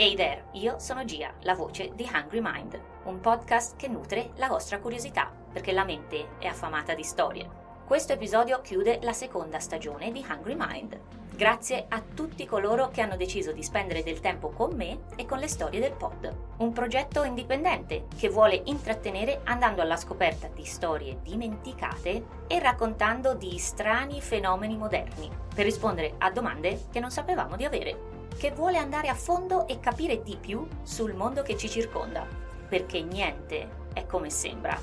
Hey there, io sono Gia, la voce di Hungry Mind, un podcast che nutre la vostra curiosità, perché la mente è affamata di storie. Questo episodio chiude la seconda stagione di Hungry Mind. Grazie a tutti coloro che hanno deciso di spendere del tempo con me e con le storie del pod. Un progetto indipendente che vuole intrattenere andando alla scoperta di storie dimenticate e raccontando di strani fenomeni moderni, per rispondere a domande che non sapevamo di avere che vuole andare a fondo e capire di più sul mondo che ci circonda, perché niente è come sembra.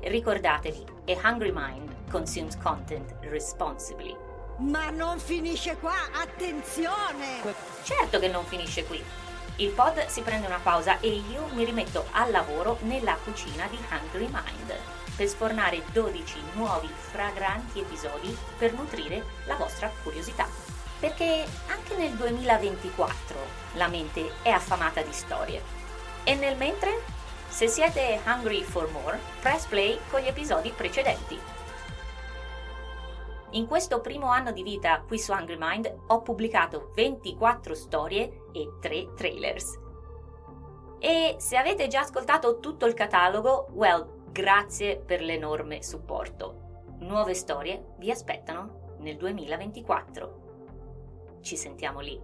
Ricordatevi, a hungry mind consumes content responsibly. Ma non finisce qua, attenzione! Certo che non finisce qui. Il pod si prende una pausa e io mi rimetto al lavoro nella cucina di Hungry Mind per sfornare 12 nuovi fragranti episodi per nutrire la vostra curiosità perché anche nel 2024 la mente è affamata di storie. E nel mentre, se siete hungry for more, press play con gli episodi precedenti. In questo primo anno di vita qui su Hungry Mind ho pubblicato 24 storie e 3 trailers. E se avete già ascoltato tutto il catalogo, well, grazie per l'enorme supporto. Nuove storie vi aspettano nel 2024. Ci sentiamo lì.